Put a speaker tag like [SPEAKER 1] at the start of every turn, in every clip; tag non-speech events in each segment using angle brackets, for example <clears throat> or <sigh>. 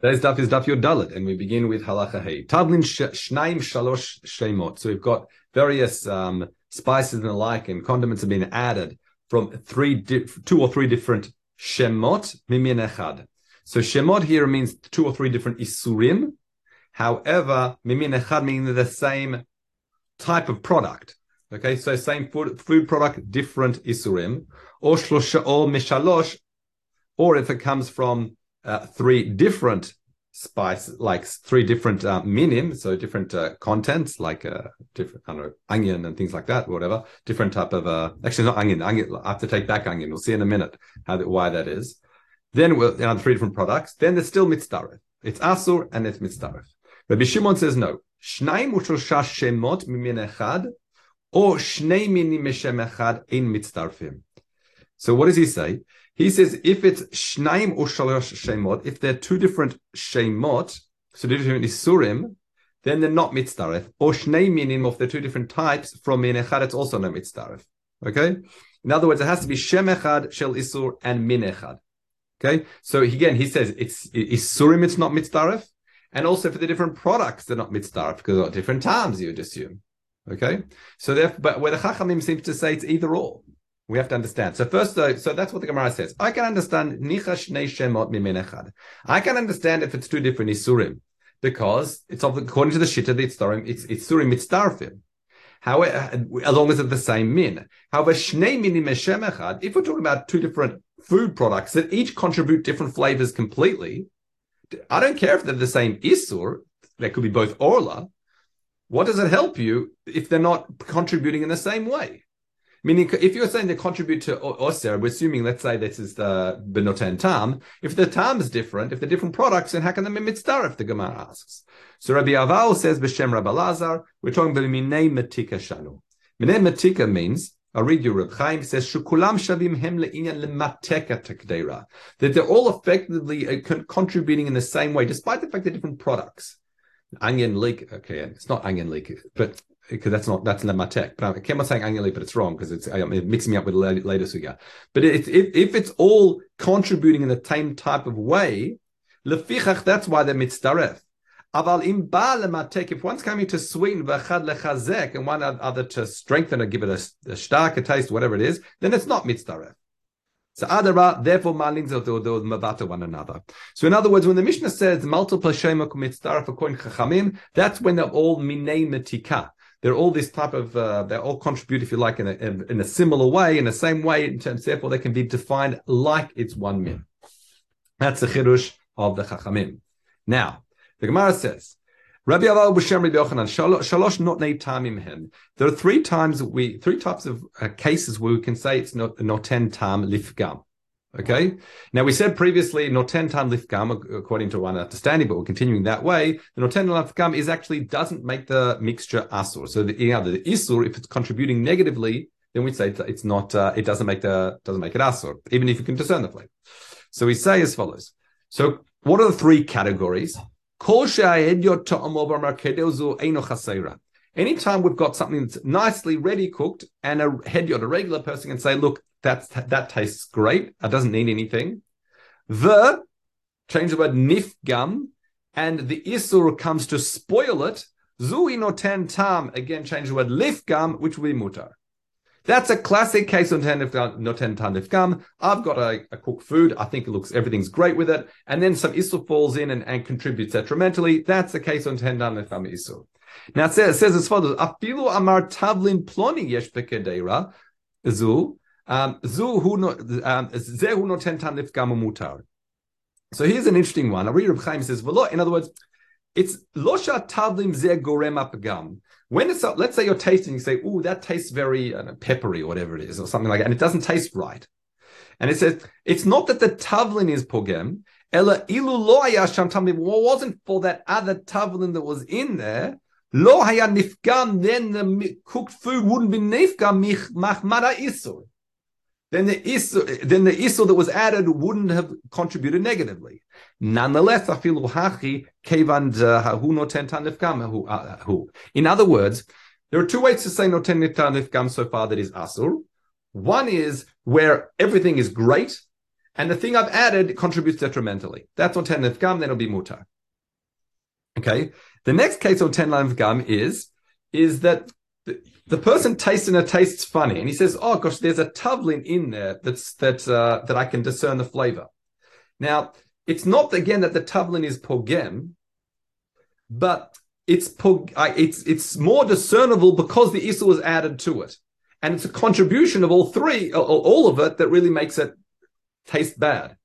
[SPEAKER 1] Today's daf is daf Yodalit, and we begin with halacha hey. Tavlin shnaim shalosh shemot. So we've got various um, spices and the like, and condiments have been added from three, di- two or three different shemot mimin echad. So shemot here means two or three different isurim. However, mimin echad meaning the same type of product. Okay, so same food food product, different isurim, or shlosha or mishalosh, or if it comes from uh, three different spice, like three different uh, minim, so different uh, contents, like uh, different, I don't know, onion and things like that, whatever. Different type of, uh, actually not onion, onion. I have to take back onion. We'll see in a minute how that, why that is. Then we'll, you know, three different products. Then there's still mitzdaref. It's asur and it's mitzdaref. Rabbi Shimon says no. Shemot or shnei minim mishem echad in mitzdarfim. So what does he say? He says if it's shnaim or shalosh shemot, if they're two different shemot, so two different isurim, then they're not mitzdaref. Or shnei minim, if they're two different types from min echad, it's also no mitzdaref. Okay. In other words, it has to be shem echad, shel isur, and min echad. Okay. So again, he says it's isurim, it's not mitzdaref, and also for the different products, they're not mitzdaref because at different times you'd assume. Okay. So but where the chachamim seems to say it's either or. We have to understand. So first, though, so that's what the Gemara says. I can understand nicha shnei shemot mimin I can understand if it's two different isurim because it's according to the shitta the itzarim, it's isurim mitzdarfim. However, as long as it's uh, the same min. However, shnei minim echad. If we're talking about two different food products that each contribute different flavors completely, I don't care if they're the same isur. They could be both orla. What does it help you if they're not contributing in the same way? Meaning, if you're saying they contribute to Oser, we're assuming, let's say this is the Benoten Tam. If the Tam is different, if they're different products, then how can they be mitzdarif, the Gemara asks. So Rabbi Aval says, B'Shem Rabbi Lazar, we're talking about Minei Matika Shanu. Minei Matika means, I'll read you, Reb Chaim says, Shukulam Shavim Hem Le'inyan Lemateka Tekdeira. That they're all effectively uh, contributing in the same way, despite the fact they're different products. Onion leek, okay, it's not onion leek, but because that's not that's lematek. But um, I can't saying annually, but it's wrong because it's um, mixing me up with later suga. But it, if, if it's all contributing in the same type of way, lefichach, that's why they're mitzdaref. Aval im ba lematek, if one's coming to sweeten v'chad lechazek and one other to strengthen or give it a, a starker taste, whatever it is, then it's not mitzdaref. So adara, therefore malins of the mavata one another. So in other words, when the Mishnah says multiple shema mitzdaref according to Chachamim, that's when they're all minei metika they're all this type of uh, they all contribute if you like in a, in a similar way in the same way in terms therefore they can be defined like it's one min that's the chirush of the chachamim now the gemara says Rabbi Aval B'Shem Rabbi Yochanan Shalosh not tamim hen. There are three times we three types of uh, cases where we can say it's not noten tam lifgam. Okay. Now we said previously noten tam lifgam according to one understanding, but we're continuing that way. The noten lifgam is actually doesn't make the mixture asur. So the, you know, the isur, if it's contributing negatively, then we say it's not. Uh, it doesn't make the doesn't make it asur, even if you can discern the flavor. So we say as follows. So what are the three categories? Anytime we've got something that's nicely ready cooked and a head a regular person can say, look, that's that tastes great. It doesn't need anything. The change the word nifgam, and the isur comes to spoil it. Zui noten tam again change the word lifgam, which will be mutar. That's a classic case of noten tam lifgam. I've got a, a, cooked food. I think it looks everything's great with it, and then some isur falls in and, and contributes detrimentally. That's a case of noten tam lifgam isur. Now it says, it says as follows: Afilu amar tavlin ploni yesh zu um, so here's an interesting one. I read Reb Chaim says, in other words, it's losha tavlim ze gorem. When it's let's say you're tasting, you say, "Oh, that tastes very know, peppery, or whatever it is, or something like that," and it doesn't taste right. And it says it's not that the tavlin is pogem. Ella ilu lo sham tavlin. Wasn't for that other tavlin that was in there? Lo haya nifgam. Then the cooked food wouldn't be nifgam machmada isur then the isur, then the isur that was added wouldn't have contributed negatively. Nonetheless, afilu hachi kevan hahu noten uh, In other words, there are two ways to say noten tanifgam so far that is asur. One is where everything is great, and the thing I've added contributes detrimentally. That's 10 gum, then it'll be mutar. Okay. The next case on 10 gum is, is that the, the person tasting it tastes funny and he says, Oh gosh, there's a tavlin in there that's, that, uh, that I can discern the flavor. Now, it's not again that the tavlin is pogem, but it's it's it's more discernible because the isur was added to it, and it's a contribution of all three, all of it, that really makes it taste bad.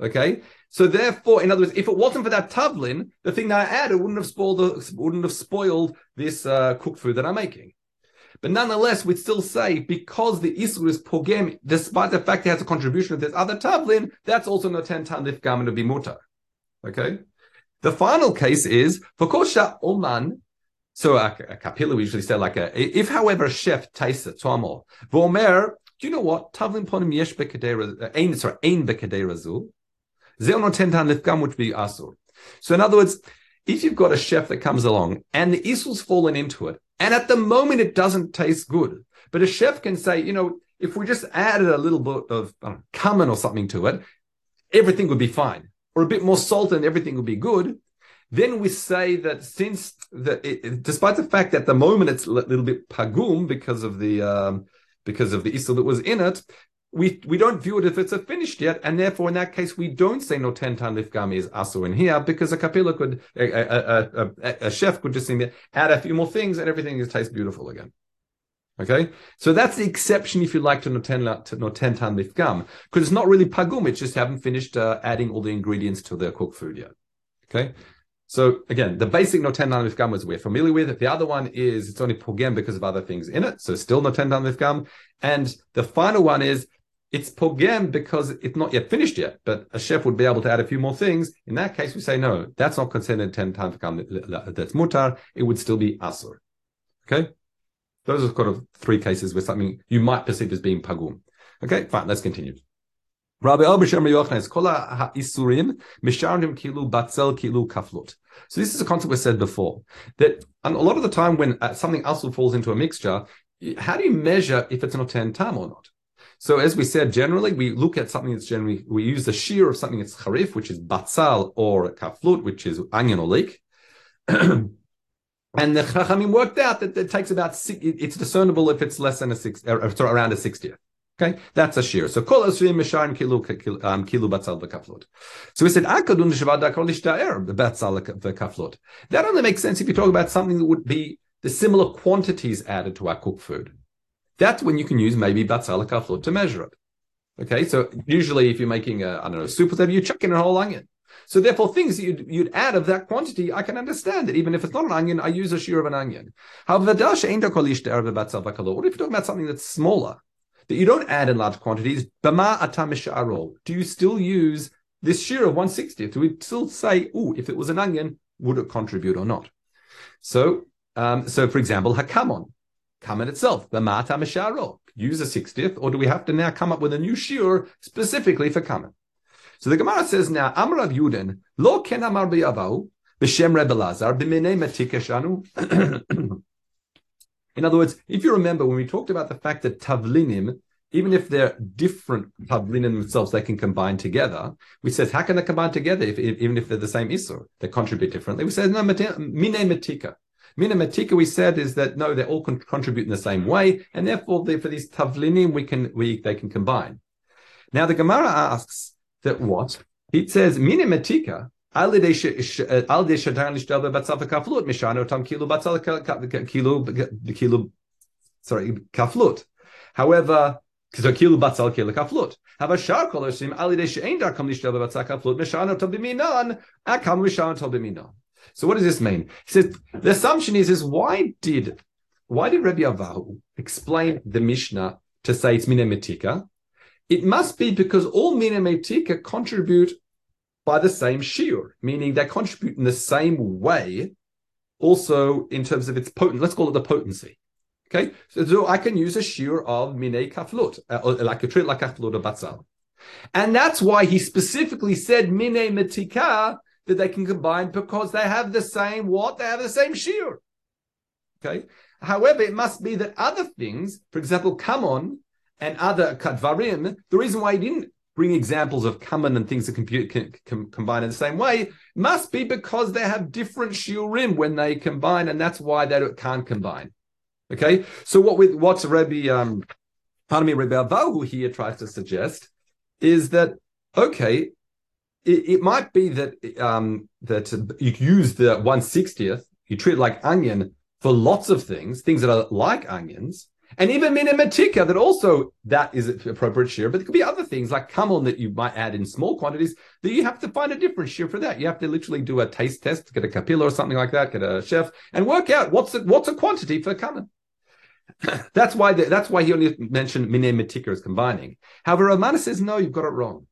[SPEAKER 1] Okay, so therefore, in other words, if it wasn't for that tavlin, the thing that I added wouldn't have spoiled the, wouldn't have spoiled this uh, cooked food that I'm making. But nonetheless, we'd still say because the isur is pogem, despite the fact it has a contribution of this other tavlin, that's also noten tan lifgam to be mutar. Okay. The final case is for kosha oman. So a, a kapila we usually say like a if, however, a chef tastes it, tomo vomer. Do you know what tavlin ponim yesh bekedera? Uh, ein sorry, ein bekedera zu. Zeo noten tan lifgam would be asur. So in other words, if you've got a chef that comes along and the isur's fallen into it, and at the moment, it doesn't taste good. But a chef can say, you know, if we just added a little bit of know, cumin or something to it, everything would be fine. Or a bit more salt and everything would be good. Then we say that since the, it, despite the fact that at the moment it's a little bit pagum because of the um, because of the isur that was in it, we we don't view it if it's a finished yet, and therefore in that case we don't say no ten tan lifgami is asu in here because a kapila could a, a, a, a, chef could just add a few more things and everything just tastes beautiful again. Okay, so that's the exception if you like to noten to noten tan lifgam because it's not really pagum; it's just haven't finished uh, adding all the ingredients to their cooked food yet. Okay, so again, the basic noten tan lifgam is we're familiar with. The other one is it's only pogem because of other things in it, so still noten tan lifgam. And the final one is it's pogem because it's not yet finished yet, but a chef would be able to add a few more things. In that case, we say, no, that's not considered 10 times uh, uh, uh, that's mutar. It would still be asur. Okay. Those are kind of three cases where something you might perceive as being pagum. Okay, fine. Let's continue. Rabbi El B'Shem Yochanan kol ha'isurim misharim kilu batzel kilu kaflut. So this is a concept we said before that a lot of the time when uh, something else falls into a mixture, how do you measure if it's an ten tam or not? So as we said, generally we look at something that's generally we use the shear of something that's harif, which is batzal, or kaflut, which is onion or leek. <clears throat> and the chachamim worked out that it takes about six, it's discernible if it's less than a six, or, sorry, around a sixtieth. Okay, that's a shear. So kol asrim misharim kilu um, kilu batzal v'kaflut. So we said akadun shavada kol ishtaer batzal v'kaflut. That only makes sense if you talk about something that would be the similar quantities added to our cooked food. That's when you can use maybe batzala kaflut to measure it. Okay, so usually if you're making a I don't know soup or whatever, you chuck in a whole onion. So therefore, things you'd, you'd add of that quantity, I can understand it. Even if it's not an onion, I use a shear of an onion. However, what if you're talking about something that's smaller, that you don't add in large quantities? Do you still use this shear of 160th? Do we still say, oh, if it was an onion, would it contribute or not? So, um, so for example, hakamon in itself, the mata misharo, use a 60th, or do we have to now come up with a new shiur specifically for kamen? So the Gemara says now, Amar Rav Yudin, lo ken amar b'yavahu, b'shem Rebbe Lazar, b'minei matikeshanu. <clears throat> In other words, if you remember when we talked about the fact that tavlinim, even if they're different tavlinim themselves, they can combine together. We said, how can they combine together if, if, even if they're the same isur? They contribute differently. We said, no, mine matika. Mina Matika, we said, is that no, they all con- contribute in the same way, and therefore they, for these tavlinim, we can we they can combine. Now the Gemara asks that what it says Mina Matika. Al de shadan lishtel bebatzal kaflut mishano tam kilo batzal kilo kilo sorry kaflut. However, so kilo batzal kilo kaflut. However, shar kolosim al de she'en dar kam lishtel bebatzal kaflut mishano tam biminan akam mishano tam biminan. So what does this mean? He says the assumption is is why did why did Rabbi Avahu explain the Mishnah to say it's mina minemetika? It must be because all mina minemetika contribute by the same shiur, meaning they contribute in the same way, also in terms of its potent. Let's call it the potency. Okay, so, so I can use a shiur of mine kaflut, uh, like a treat like kaflut or batzal, and that's why he specifically said mine metika that they can combine because they have the same what? They have the same shiur. Okay. However, it must be that other things, for example, kamon and other kadvarim, the reason why he didn't bring examples of kamon and things that compute, can, can combine in the same way must be because they have different shiurim when they combine, and that's why they can't combine. Okay, so what with what's Rabbi, um, pardon me, Rabbi Abahu here tries to suggest is that okay, it, it might be that um, that you use the one sixtieth, you treat it like onion for lots of things, things that are like onions, and even minematika that also that is appropriate shear, but there could be other things like kamon that you might add in small quantities that you have to find a different shear for that. You have to literally do a taste test, get a capilla or something like that, get a chef, and work out what's a, what's a quantity for kamon. <coughs> that's why the, that's why he only mentioned minei metika as combining. However, Ramana says no, you've got it wrong.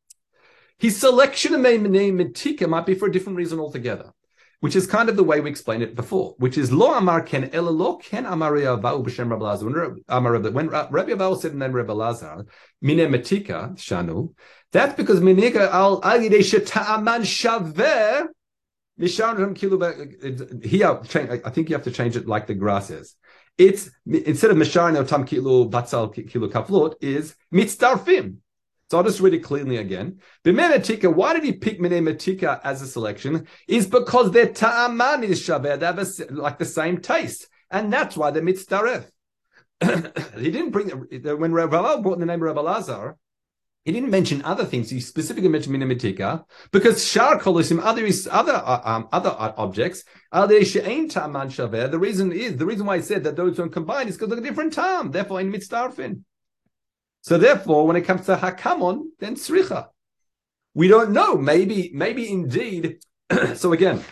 [SPEAKER 1] His selection of minei metika might be for a different reason altogether, which is kind of the way we explained it before, which is lo amar ken ela lo ken amar Avau b'shem Rabbi Lazar. When, when Rabbi Avau said in name Rabbi Lazar minei metika shanu, that's because minika al yidei sheta'aman shaveh. Here, I think you have to change it like the grass is. It's instead of Misharno Tam Kilo Batzal Kilo Kaflot is Mitzdarfim. So I'll just read it cleanly again. B'menetika, why did he pick Menemetika as a selection? Is because their ta'aman is shaveh. They have a, like the same taste. And that's why they're mitzdaref. <coughs> he didn't bring, when Rabbi brought the name Rabbi Lazar, he didn't mention other things. He specifically mentioned minimitika because shar kolosim other other uh, um, other objects shaver. The reason is the reason why he said that those don't combine is because they're a different time. Therefore, in mitzdarfin. So therefore, when it comes to hakamon, then sricha. We don't know. Maybe maybe indeed. <clears throat> so again,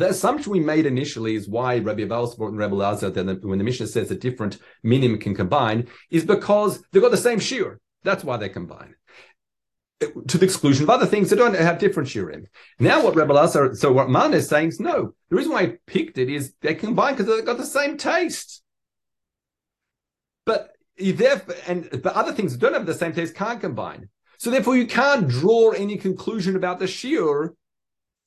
[SPEAKER 1] the assumption we made initially is why Rabbi brought in Rabbi Lazar that when the Mishnah says that different minim can combine is because they've got the same shiur. That's why they combine. To the exclusion of other things that don't have different shirim. Now, what Rebbe Lazar, so what Man is saying is no. The reason why I picked it is they combine because they've got the same taste. Therefore, and but other things that don't have the same taste can't combine. So therefore, you can't draw any conclusion about the shiur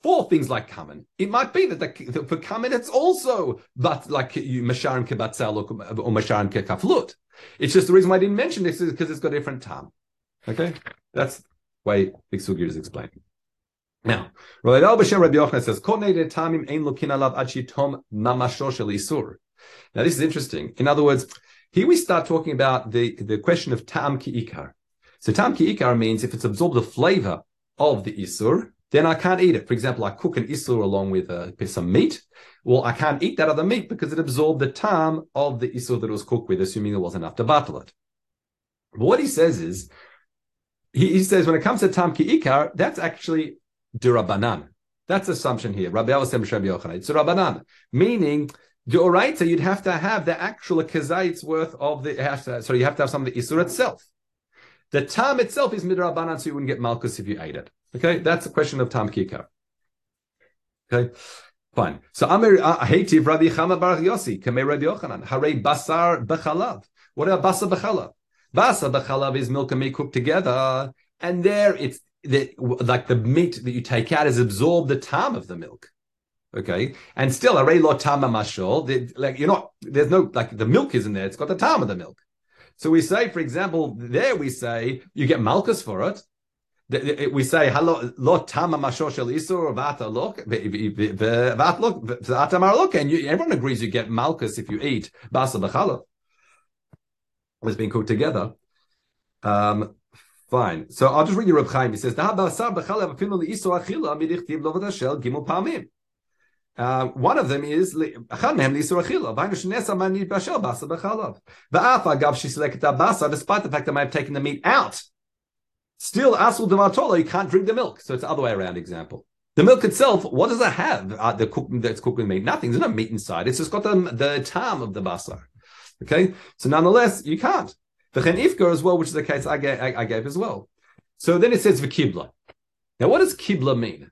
[SPEAKER 1] for things like kamen. It might be that the, for kamen it's also but like you masharim kebatzal or, masharim kekaflut. It's just the reason why I didn't mention this is because it's got a different time. Okay, that's why Big Sugir is explaining. Now, Rabbi B'Shem Rabbi Yochanan says, tamim ein lokin alav ad tom isur." Now, this is interesting. In other words, here we start talking about the, the question of tam ki ikar. So tam ki ikar means if it's absorbed the flavor of the isur, then I can't eat it. For example, I cook an isur along with uh, some meat. Well, I can't eat that other meat because it absorbed the tam of the isur that it was cooked with, assuming there wasn't enough to battle it. But what he says is, he, he says when it comes to tam ki ikar, that's actually durabanan. That's assumption here. Rabbi Yochanan. It's durabanan, meaning the you'd have to have the actual kazait's worth of the. So you have to have some of the isur itself. The tam itself is midrabanan, so you wouldn't get malchus if you ate it. Okay, that's a question of tam kikar. Okay, fine. So Amir Hativ Rabbi Chama Baruch Yossi Kamei Rabbi Yochanan Hare Basar Bechalav. What about Basar Bechalav? Basar Bechalav is milk and meat cooked together, and there it's the, like the meat that you take out is absorbed the tam of the milk. Okay, and still a lo tama mashol. Like you're not there's no like the milk isn't there. It's got the tam of the milk. So we say, for example, there we say you get malchus for it, we say lo tama mashoshel isur vata look vata look vata and you, everyone agrees you get malchus if you eat basa. It's being cooked together. Um, fine. So I'll just read you Reb Chaim. He says, Uh, one of them is אחד מהם לאיסור אכילה, והיינו שנעשה מה נתבשל בשר בחלב. ואף אגב שהסלק את הבשר, despite the fact that I might have taken the meat out Still, asul devatola, you can't drink the milk. So it's the other way around example. The milk itself, what does it have? Uh, the cook, that's cooked with meat? Nothing. There's no meat inside. It's just got the, the tam of the basar. Okay? So nonetheless, you can't. The chen ifgar as well, which is the case I gave, I, I gave as well. So then it says v'kibla. Now, what does kibla mean?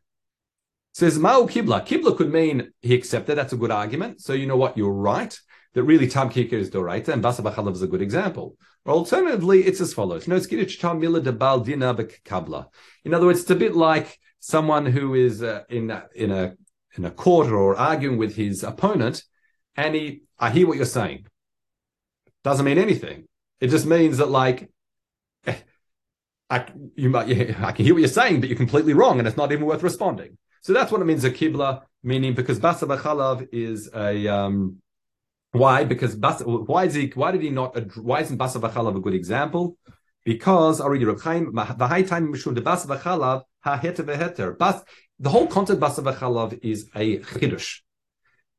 [SPEAKER 1] Says ma'u kibla. Kibla could mean he accepted. That's a good argument. So you know what? You're right that really Tam Kikar is Doraita, and Basa Bachalav is a good example. Or alternatively, it's as follows. No, Mila de Baldina Kabla. In other words, it's a bit like someone who is uh, in, in, a, in a court or arguing with his opponent, and he, I hear what you're saying. Doesn't mean anything. It just means that, like, I, you might, <laughs> I can hear what you're saying, but you're completely wrong, and it's not even worth responding. So that's what it means a kibla, meaning because basa b'chalav is a um, why? Because basa, why is he? Why did he not? Why isn't basa b'chalav a good example? Because already Reb Chaim v'hai time mishum de basa b'chalav ha heter v'heter. Bas the whole concept basa v'chalav is a chidush.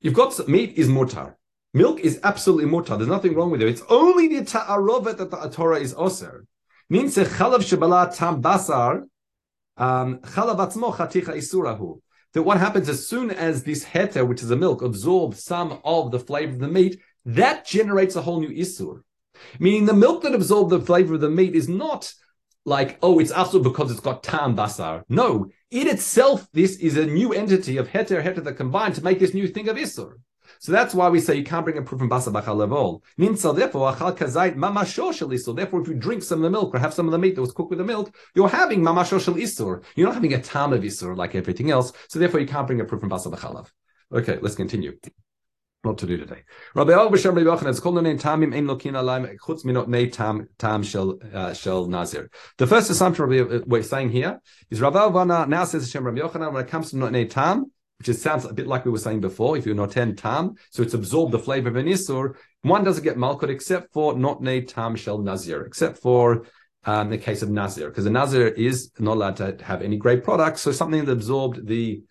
[SPEAKER 1] You've got meat is mutar. Milk is absolutely mutar. There's nothing wrong with it. It's only the ta'arovet that the Torah is osir means chalav shebala tam basar um. That what happens as soon as this heter, which is a milk, absorbs some of the flavor of the meat, that generates a whole new isur. Meaning the milk that absorbed the flavor of the meat is not like, oh, it's asur because it's got tam basar. No, in itself, this is a new entity of heter heter that combined to make this new thing of isur. So that's why we say you can't bring a proof from basa bachal level. Nimsa therefore achal kazait mamasho isur. Therefore, if you drink some of the milk or have some of the meat that was cooked with the milk, you're having mamasho isur. You're not having a tam of isur like everything else. So therefore, you can't bring a proof from basa bachalav. Okay, let's continue. What to do today? Rabbi El B'Shem Rabbi Yochanan. It's called the name Tamim Ein Lokin Alayim Chutz Minot Nei Tam Tam Shel uh, Shel Nazir. The first assumption uh, we're saying here is Rabbi Vana now says Hashem Rabbi Yochanan when it comes to Not Nei Tam which is, sounds a bit like we were saying before. If you're not noten tam, so it's absorbed the flavor of an isur. One doesn't get malkut except for not ne tam shel nazir, except for um, the case of nazir, because the nazir is not allowed to have any great products. So something that absorbed the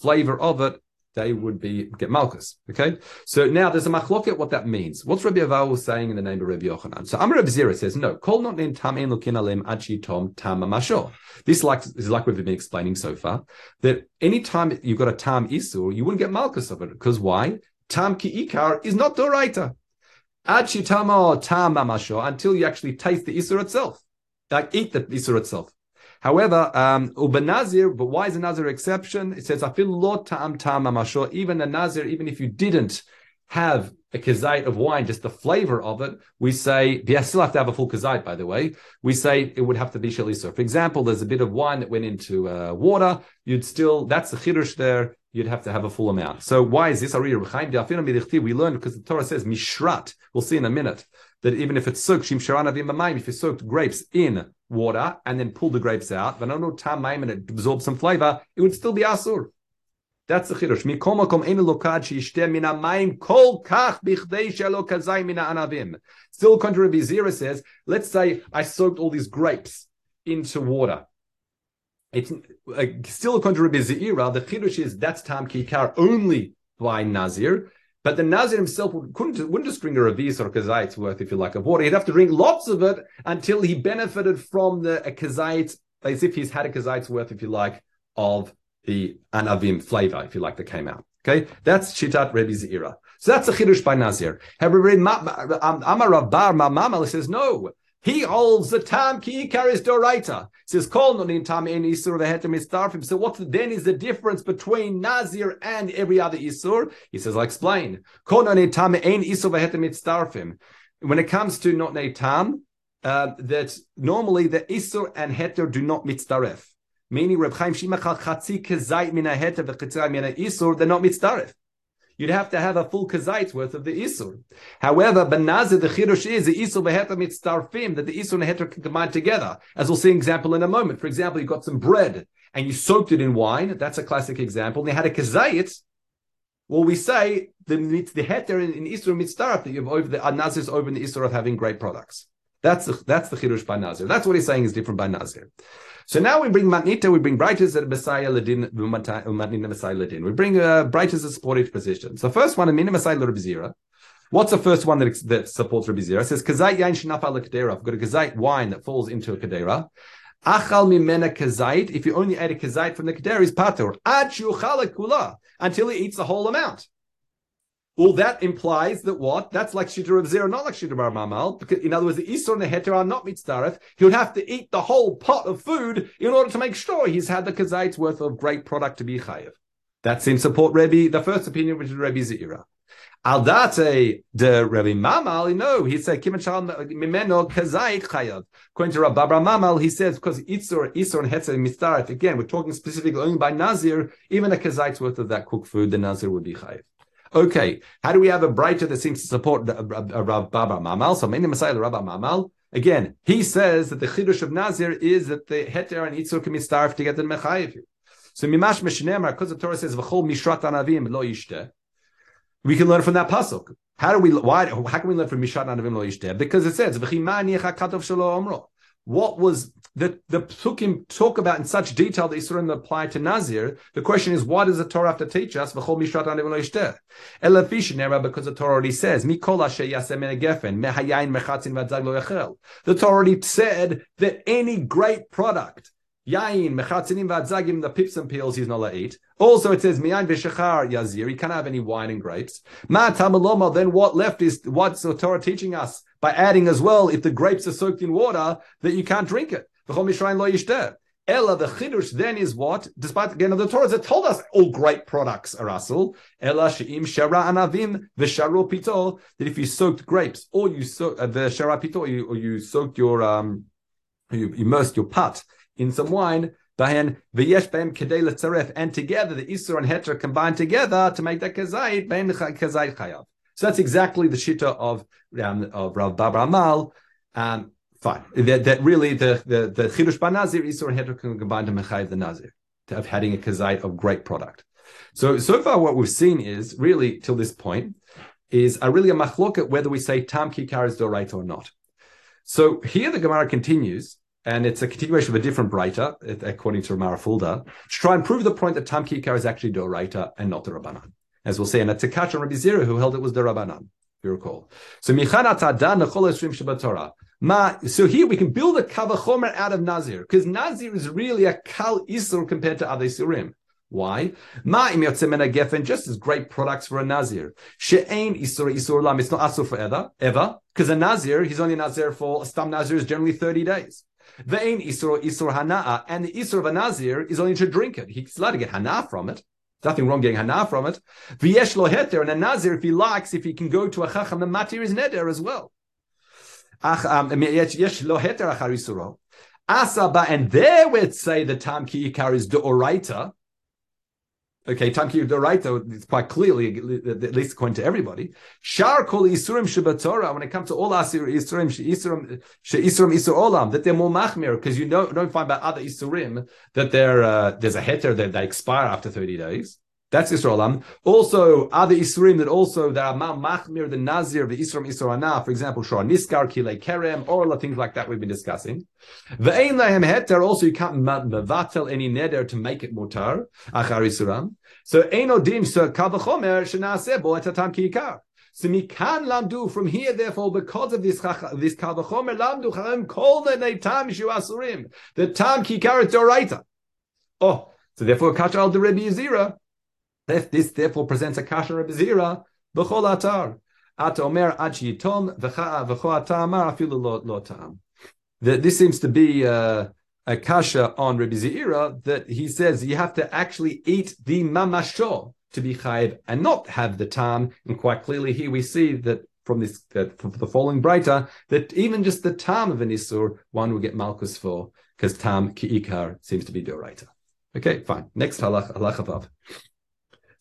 [SPEAKER 1] flavor of it they would be get malchus. Okay, so now there's a machloket what that means. What's Rabbi Aval saying in the name of Rabbi Yochanan? So Amar Rabbi Zira says no. Kol not in tam in lukin alim achi tom tam masho. This like is like we've been explaining so far that anytime you've got a tam isur, you wouldn't get malchus of it because why? Tam ki ikar is not the doraita. Achi tamo tam masho until you actually taste the isur itself, like eat the isur itself. However, um, ubenazir, but why is a nazir exception? It says, I feel lot. Even a nazir, even if you didn't have a kazait of wine, just the flavor of it, we say, you still have to have a full kazait, by the way. We say it would have to be shalisur. For example, there's a bit of wine that went into uh, water. You'd still, that's the chidush there. You'd have to have a full amount. So why is this? We learned because the Torah says mishrat. We'll see in a minute that even if it's soaked, if you soaked grapes in water and then pull the grapes out, but no tam maim and it absorbs some flavor, it would still be asur. That's the chidush. Kol. Still, contrary Zira says, let's say I soaked all these grapes into water. It's uh, still contrary Zira. The chidush is that's tam kikar only by Nazir. But the Nazir himself couldn't, wouldn't just drink a revis or a kazayit's worth, if you like, of water. He'd have to drink lots of it until he benefited from the kazayit, as if he's had a kazayit's worth, if you like, of the anavim flavor, if you like, that came out. Okay, that's Shitat Rebbe era. So that's a chidush by Nazir. However, Amar Rav Bar Mamamal says no. He holds the tam ki carries doraita. Says kol nonin tam in isur vehetem istarfim. So what then is the difference between Nazir and every other isur? He says, I'll explain. Kol nonin tam in isur vehetem istarfim. When it comes to not tam, uh, that normally the isur and heter do not mitzdaref. Meaning Reb Chaim Shimachal chatzi kezait min heter v'chitzai min isur, they're not mitzdaref you'd have to have a full kazait worth of the isur. However, benazir the chirush is the isur v'heter mitzdarfim that the isur and the heter can combine together. As we'll see an example in a moment. For example, you got some bread and you soaked it in wine. That's a classic example. And you had a kazait. Well, we say the the heter in, in isur mitzdarf that you've over the nazir over the isur of having great products. That's the, that's the chirush by nazir. That's what he's saying is different by nazir. So now we bring matnita, we bring brighters at Messiah Ladin, matnita Messiah Ladin. We bring uh, brighters that support position. So first one, Amina Messiah Rabizira. What's the first one that, that supports Rabizira? It says, Kazait yain shinafa al I've got a kazait wine that falls into a kadera. Achal mimena kazait. If you only add a kazait from the kadera, is patur. Ad kula. Until he eats the whole amount. Well, that implies that what? That's like Shita of Zero, not like Shita Bar Mamal. Because, in other words, the Isra and the Heter are not mitzdaref. He would have to eat the whole pot of food in order to make sure he's had the kazait's worth of great product to be chayiv. That seems to support Rebbe, the first opinion, which is Rebbe Zira. Al date de Rebbe Mamal, no, he said Kimachal Mimeno Kazait Chayav. According to Rabbi Mamal, he says because Itzur, Isur and Hetzer Mistarif. Again, we're talking specifically only by Nazir. Even a kazait's worth of that cooked food, the Nazir would be chayiv. Okay, how do we have a brighter that seems to support uh, uh, Rav Baba Mamal? So many Messiah Rabba Mamal. Again, he says that the chidush of Nazir is that the heter and itzur can be starved to get the mechayiv. So mimash mishnema, because the Torah says v'chol mishrat anavim lo yishteh. We can learn from that pasuk. How do we? Why? How can we learn from mishrat anavim lo yishteh? Because it says v'chimani katov shelo omro. What was the the psukim talk about in such detail that Yisurim apply to Nazir? The question is, what does the Torah have to teach us? Because the Torah already says. The Torah already said that any great product Yain, mechatzinim v'adzagim, the pips and peels he's not allowed to eat. Also, it says miyain v'shechar yazir. He can't have any wine and grapes. Ma tamaloma. Then what left is what's the Torah teaching us by adding as well? If the grapes are soaked in water, that you can't drink it. Ella, the chidush then is what? Despite again the Torah that told us all great products are asul. Ella she'im shara anavim v'sharo pitol. That if you soaked grapes or you soaked uh, the shara pitol, or you, or you soaked your um, you immersed your pot in some wine, and together the Isur and Heter combine together to make that Kazait, Kazait Chayav. So that's exactly the Shita of, um, of Rav Babar Amal. Um, fine. That, that really the, the, the Chidush Banazir, Isur and Heter can combine to Mechayiv the Nazir, of having a Kazait of great product. So, so far what we've seen is really till this point is a really a machloket whether we say Tam Kikar is Doraita or not. So here the Gemara continues and it's a continuation of a different breita, according to Ramara Fulda, to try and prove the point that Tam Kikar is actually the Doraita and not the Rabbanan. As we'll say, and it's a Kacha Rabbi Zira who held it was the Rabbanan, if you recall. So Ma, so here we can build a kavachomer out of Nazir, because Nazir is really a kal isur compared to other isurim. Why? Ma'im gefen, just as great products for a Nazir. She'ain isur isur lam, it's not asur forever, ever, ever. because a Nazir, he's only a Nazir for, a stam Nazir is generally 30 days. Ve'in isur isur hana'a, and the isur of a nazir is only to drink it. He's allowed to get hana from it. Nothing wrong getting hana from it. V'yesh lo heter, and a nazir, if he likes, if he can go to a chacham and matir his neder as well. Ach, um, yesh lo heter achar isuro. Asaba, and there we'd say the tam ki yikar is deoraita, Okay, Tamki Doraito, it's quite clearly, at least according to everybody. Shar kol Isurim Shabbatorah, when it comes to all Asir Isurim, Isurim, Isurim Isur Olam, that they're more machmir, because you don't, don't find by other Isurim that they're, uh, there's a heter that they expire after 30 days. That's Israelam. Also, other Isrim that also that are Machmir, the Nazir, the Isram Isra'ana, for example, Shor Niskar, Kile Kerem, the things like that we've been discussing. The Ein Lahem Heter, also you can't Mavatel any neder to make it mutar, Achar Isuram. So Ein Odin, so Kavachomer, Shanaseh, Bo Etatam Kikar. So mikan lamdu from here, therefore, because of this this kavachomer lamdu charem kol shu asurim the tam kikar doraita. Oh, so therefore, kachal the Rebbe Yizira. This therefore presents a kasha Rebbe b'chol atar. At omer ad ata afilu lo, ta'am. This seems to be uh, a kasha on Rebbe Zira that he says you have to actually eat the mamasho to be chayiv and not have the tam. And quite clearly here we see that from this that from the following brighter that even just the tam of an isur one will get malchus for because tam kiikar seems to be doraita. Okay, fine. Next halach halach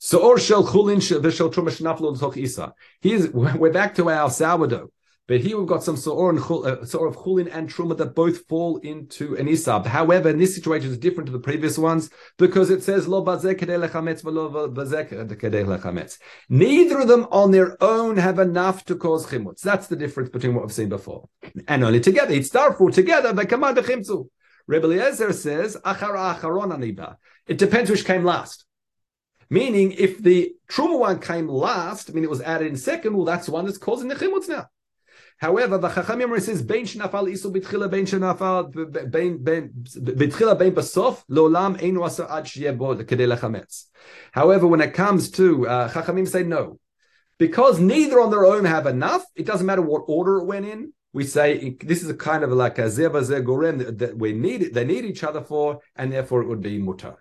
[SPEAKER 1] so or shel chulin v'shel truma shenaflu l'toch isa. He's <laughs> we're back to our sourdough, but here we've got some sort uh, of chulin and truma that both fall into an isab. However, in this situation is different to the previous ones because it says lo bazek lechametz v'lo lechametz. Neither of them on their own have enough to cause chimutz. That's the difference between what we've seen before. And only together, it's for together they command the chimtzu. Rebbe Eliezer says achara acharon aniba. It depends which came last. Meaning, if the Truma one came last, I mean, it was added in second, well, that's the one that's causing the chimutz now. However, the Chacham says, "Bein shnafal isu b'tchila, bein shnafal bein bein b'tchila bein basof lolam ein asa ad sheyebo kedei lechametz." However, when it comes to uh, Chachamim, say no, because neither on their own have enough. It doesn't matter what order it went in. We say this is a kind of like a zeva gorem that we need. They need each other for, and therefore it would be mutar.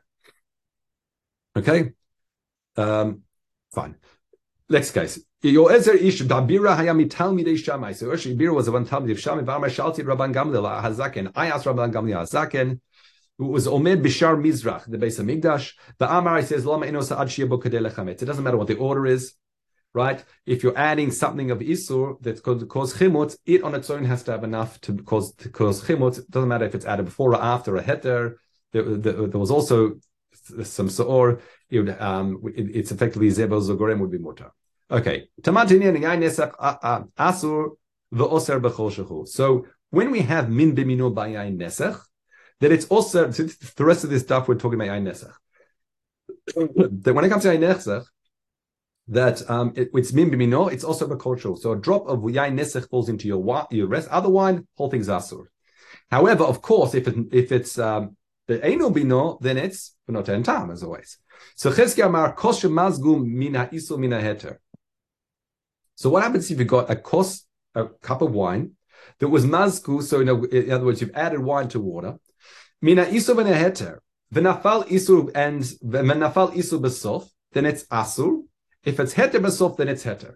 [SPEAKER 1] Okay. Um, fine. Next case. Yoezer ish Babira hayami talmidei Shammai. So Ushi Bira was one talmid of Shammai. V'amar shalti Rabban Gamliel hazaken. I asked Rabban Gamliel hazaken. Who was Omed Bishar Mizrach, the base of Migdash. The Amar says Lama Inosa Ad It doesn't matter what the order is. right? If you're adding something of isur that's going to cause chimutz, it on its own has to have enough to cause to cause chimutz. It doesn't matter if it's added before or after a heter. There, there, there was also some seor. It would, um, it, it's effectively zebel zogorem would be mutar. Okay, asur oser bechol So when we have min b'mino b'yayin nesach, that it's also the rest of this stuff we're talking about yayin nesach. <coughs> that when it comes to yayin nesach, that um, it, it's min b'mino, it's also a cultural. So a drop of yain nesech falls into your your rest other wine, whole thing's asur. However, of course, if it, if it's um, the eno bino, then it's not en tam as always. So Cheskia Amar kosher mazgu mina isu mina heter. So what happens if you got a kos, a cup of wine that was mazgu? So in, a, in other words, you've added wine to water. Mina isu heter. V'nafal isu and v'nafal isu besof. Then it's asur. If it's heter basof, then it's heter.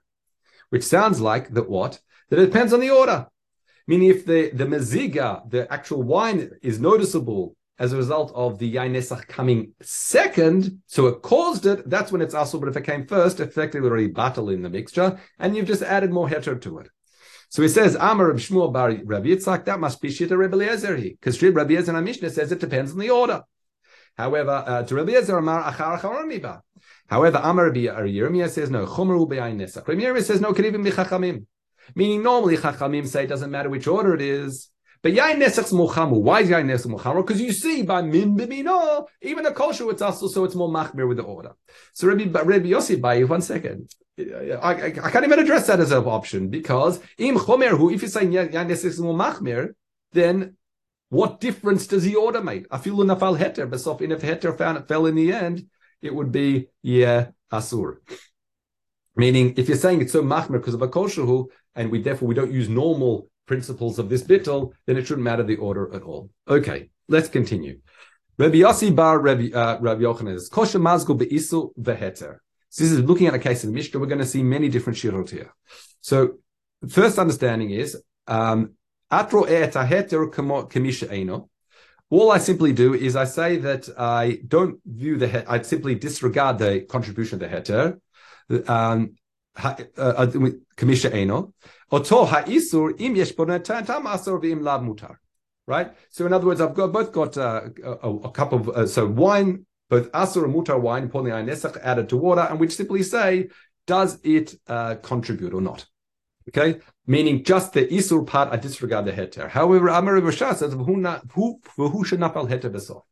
[SPEAKER 1] Which sounds like that what? That it depends on the order. Meaning if the, the meziga, the actual wine, is noticeable as a result of the yain nesach coming second, so it caused it, that's when it's asul. But if it came first, effectively already battle in the mixture, and you've just added more heter to it. So he says, Amar Reb Shmuel Bar Rabbi Yitzchak, that must be Shita Rabbi Eliezer because Rabbi Eliezer in Mishnah says it depends on the order. However, uh, to Rabbi Eliezer Amar Achar Achar However, Amar Rabbi Yirmiyah says no. Chomeru be'ayin nesach. Rabbi Yirmiyah says no. Could even be chachamim. Meaning, normally chachamim say it doesn't matter which order it is. But yain nesach's mochamu. Why is yain nesach mochamu? Because you see by min b'mino, even a kosher it's also so it's more machmir with the order. So Rabbi Rabbi Yossi Bayi, one second. I, I, I, can't even address that as an option because im chomer who if you say yain nesach machmir, then what difference does the order make? Afilu nafal heter, but if heter fell in the end, it would be yeah asur. Meaning, if you're saying it's so machmer because of a kosherhu, and we therefore we don't use normal principles of this bittel, then it shouldn't matter the order at all. Okay, let's continue. Rabbi Yossi bar Rabbi, uh, Rabbi Yochanan kosher mazgu beisu veheter. So this is looking at a case in the Mishnah. We're going to see many different shirot here. So, first understanding is um, atro et heter kamisha eno. All I simply do is I say that I don't view the I simply disregard the contribution of the heter. Um, Kamisha eno. Oto im yesh tam v'im lav mutar. Right? So in other words, I've got both got uh, a, a, cup of, uh, so wine, both asur and mutar wine, pulling nesach added to water, and we simply say, does it uh, contribute or not? Okay, meaning just the isur part, I disregard the heter. However, Amar Rishah says who should not heter.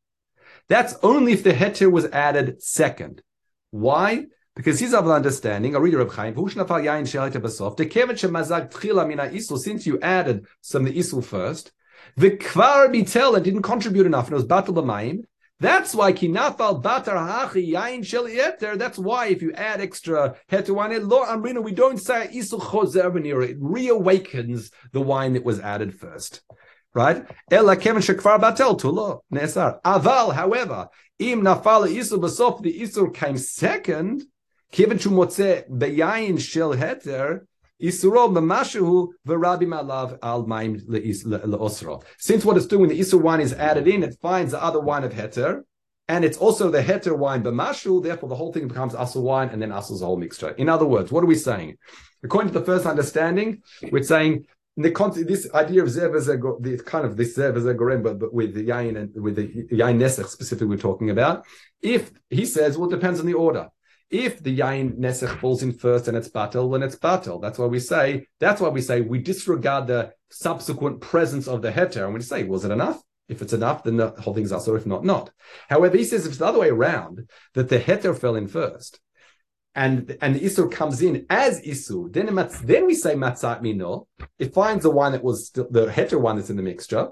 [SPEAKER 1] That's only if the heter was added second. Why? Because he's of understanding, a reader of Chaim, since you added some of the isul first, the kvar bitel that didn't contribute enough, and it was battle b'mayim, that's why kinafal batar hachi yain shel yeter. That's why if you add extra heter wine, lo amrina, we don't say isul chozer It reawakens the wine that was added first. Right? Ela kevin shekvar batel tulo nesar. Aval, however, im nafal isul basof the isul came second. Kevin shumotze beyain shel heter. Isuro mamashu v'rabi malav al maim leosro. Since what it's doing, the isur wine is added in, it finds the other wine of heter, and it's also the heter wine b'mashu. Therefore, the whole thing becomes asur wine, and then asur is a whole mixture. In other words, what are we saying? According to the first understanding, we're saying the this idea of zev as a kind of this zev as a gorem, but, but with the yain and with the yain nesach specifically we're talking about. If he says, well, it depends on the order. If the yain nesech falls in first and it's battle, then it's battle. That's why we say. That's why we say we disregard the subsequent presence of the heter, and we say, was it enough? If it's enough, then the whole thing's also. If not, not. However, he says if it's the other way around, that the heter fell in first, and and the isur comes in as isur, then then we say matzat mino. It finds the one that was still, the heter one that's in the mixture,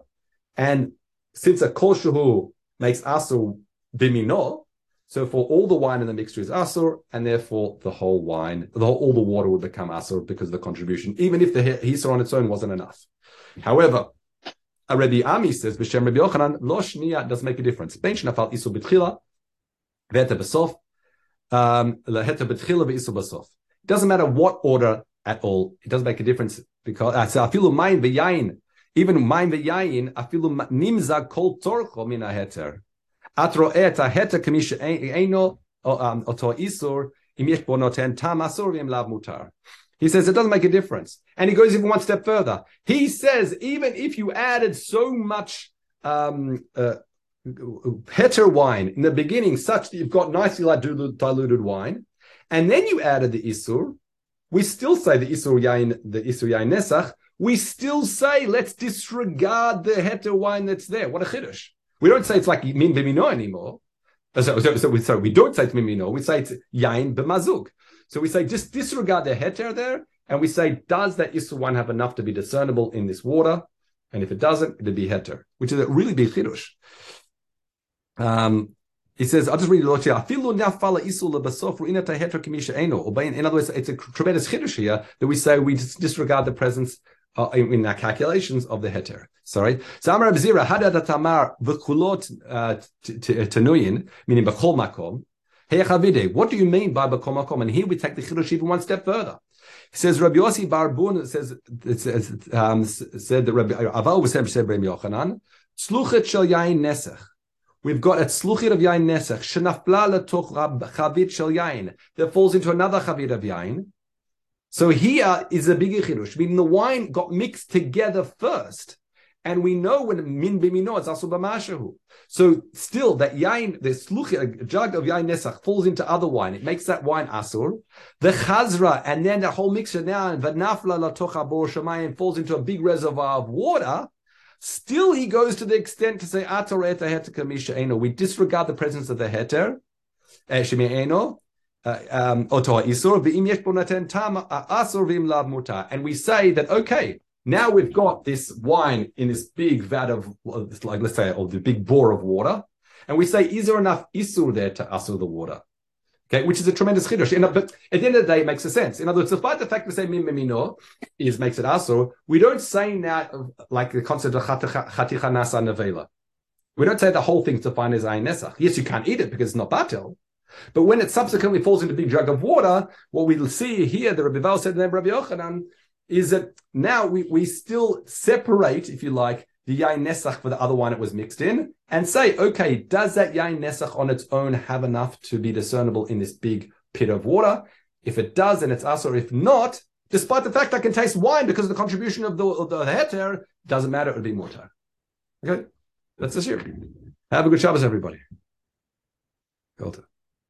[SPEAKER 1] and since a kol makes asur bimino, so for all the wine in the mixture is asur, and therefore the whole wine, the whole, all the water would become asur because of the contribution, even if the hisar on its own wasn't enough. However, a Rebbe Ami says, B'Shem Rebbe Yochanan, lo shniya does make a difference. Ben shnafal isu b'tchila, v'eta b'sof, um, b'tchila v'isu b'sof. It doesn't matter what order at all. It doesn't make a difference because, uh, afilu mayin v'yayin, even mayin v'yayin, afilu nimza kol torcho min heter. He says it doesn't make a difference. And he goes even one step further. He says even if you added so much um, uh, heter wine in the beginning, such that you've got nicely diluted wine, and then you added the isur, we still say the isur yain, the isur yain nesach. We still say let's disregard the heter wine that's there. What a chiddush! We don't say it's like min b'mino anymore. Uh, so, so, so, we, so we don't say it's min b'mino. We say it's yain b'mazug. So we say just disregard the heter there, and we say does that isur wine have enough to be discernible in this water? And if it doesn't, it'd be heter, which is a really big chiddush. Um, he says, I'll just read it here. In other words, it's a tremendous chiddush here that we say we just disregard the presence uh, in, in, our calculations of the heter. Sorry. So Amar Abzira, Hadad Tamar v'kulot uh, tenuyin, meaning b'chol makom. Hey what do you mean by b'chol makom? And here we take the chiddush even one step further. He says Rabbi Yossi Barbun says says um, said that Rabbi Aval was said Rabbi Yochanan sluchet shel yain nesach. We've got a sluchit of yain nesach shenafla letoch chavit shel yain that falls into another chavit of yain. So here is a bigger chidush. Meaning the wine got mixed together first, and we know when min bimino it's also b'mashahu. So still, that yain, the sluchi, a jug of yain nesach falls into other wine. It makes that wine asur. The chazra, and then the whole mixture now, and v'nafla latocha bor shemayim falls into a big reservoir of water. Still, he goes to the extent to say ator. We disregard the presence of the heter, eh, eno. Um, and we say that okay, now we've got this wine in this big vat of, like, let's say, or the big bore of water. And we say, is there enough isur there to asur the water? Okay, which is a tremendous chiddush. But at the end of the day, it makes a sense. In other words, despite the fact we say min b'mino is makes it asur, we don't say now like the concept of chaticha nasa nevela. We don't say the whole thing's defined as ayin. Yes, you can't eat it because it's not batil. But when it subsequently falls into a big jug of water, what we'll see here, the Rabbi Val said in Rabbi Yochanan, is that now we, we still separate, if you like, the yain nesach for the other wine it was mixed in, and say, okay, does that yain nesach on its own have enough to be discernible in this big pit of water? If it does, then it's us, or if not, despite the fact I can taste wine because of the contribution of the, of the heter, doesn't matter, it would be more time. Okay, that's the year. Have a good Shabbos, everybody. Filter.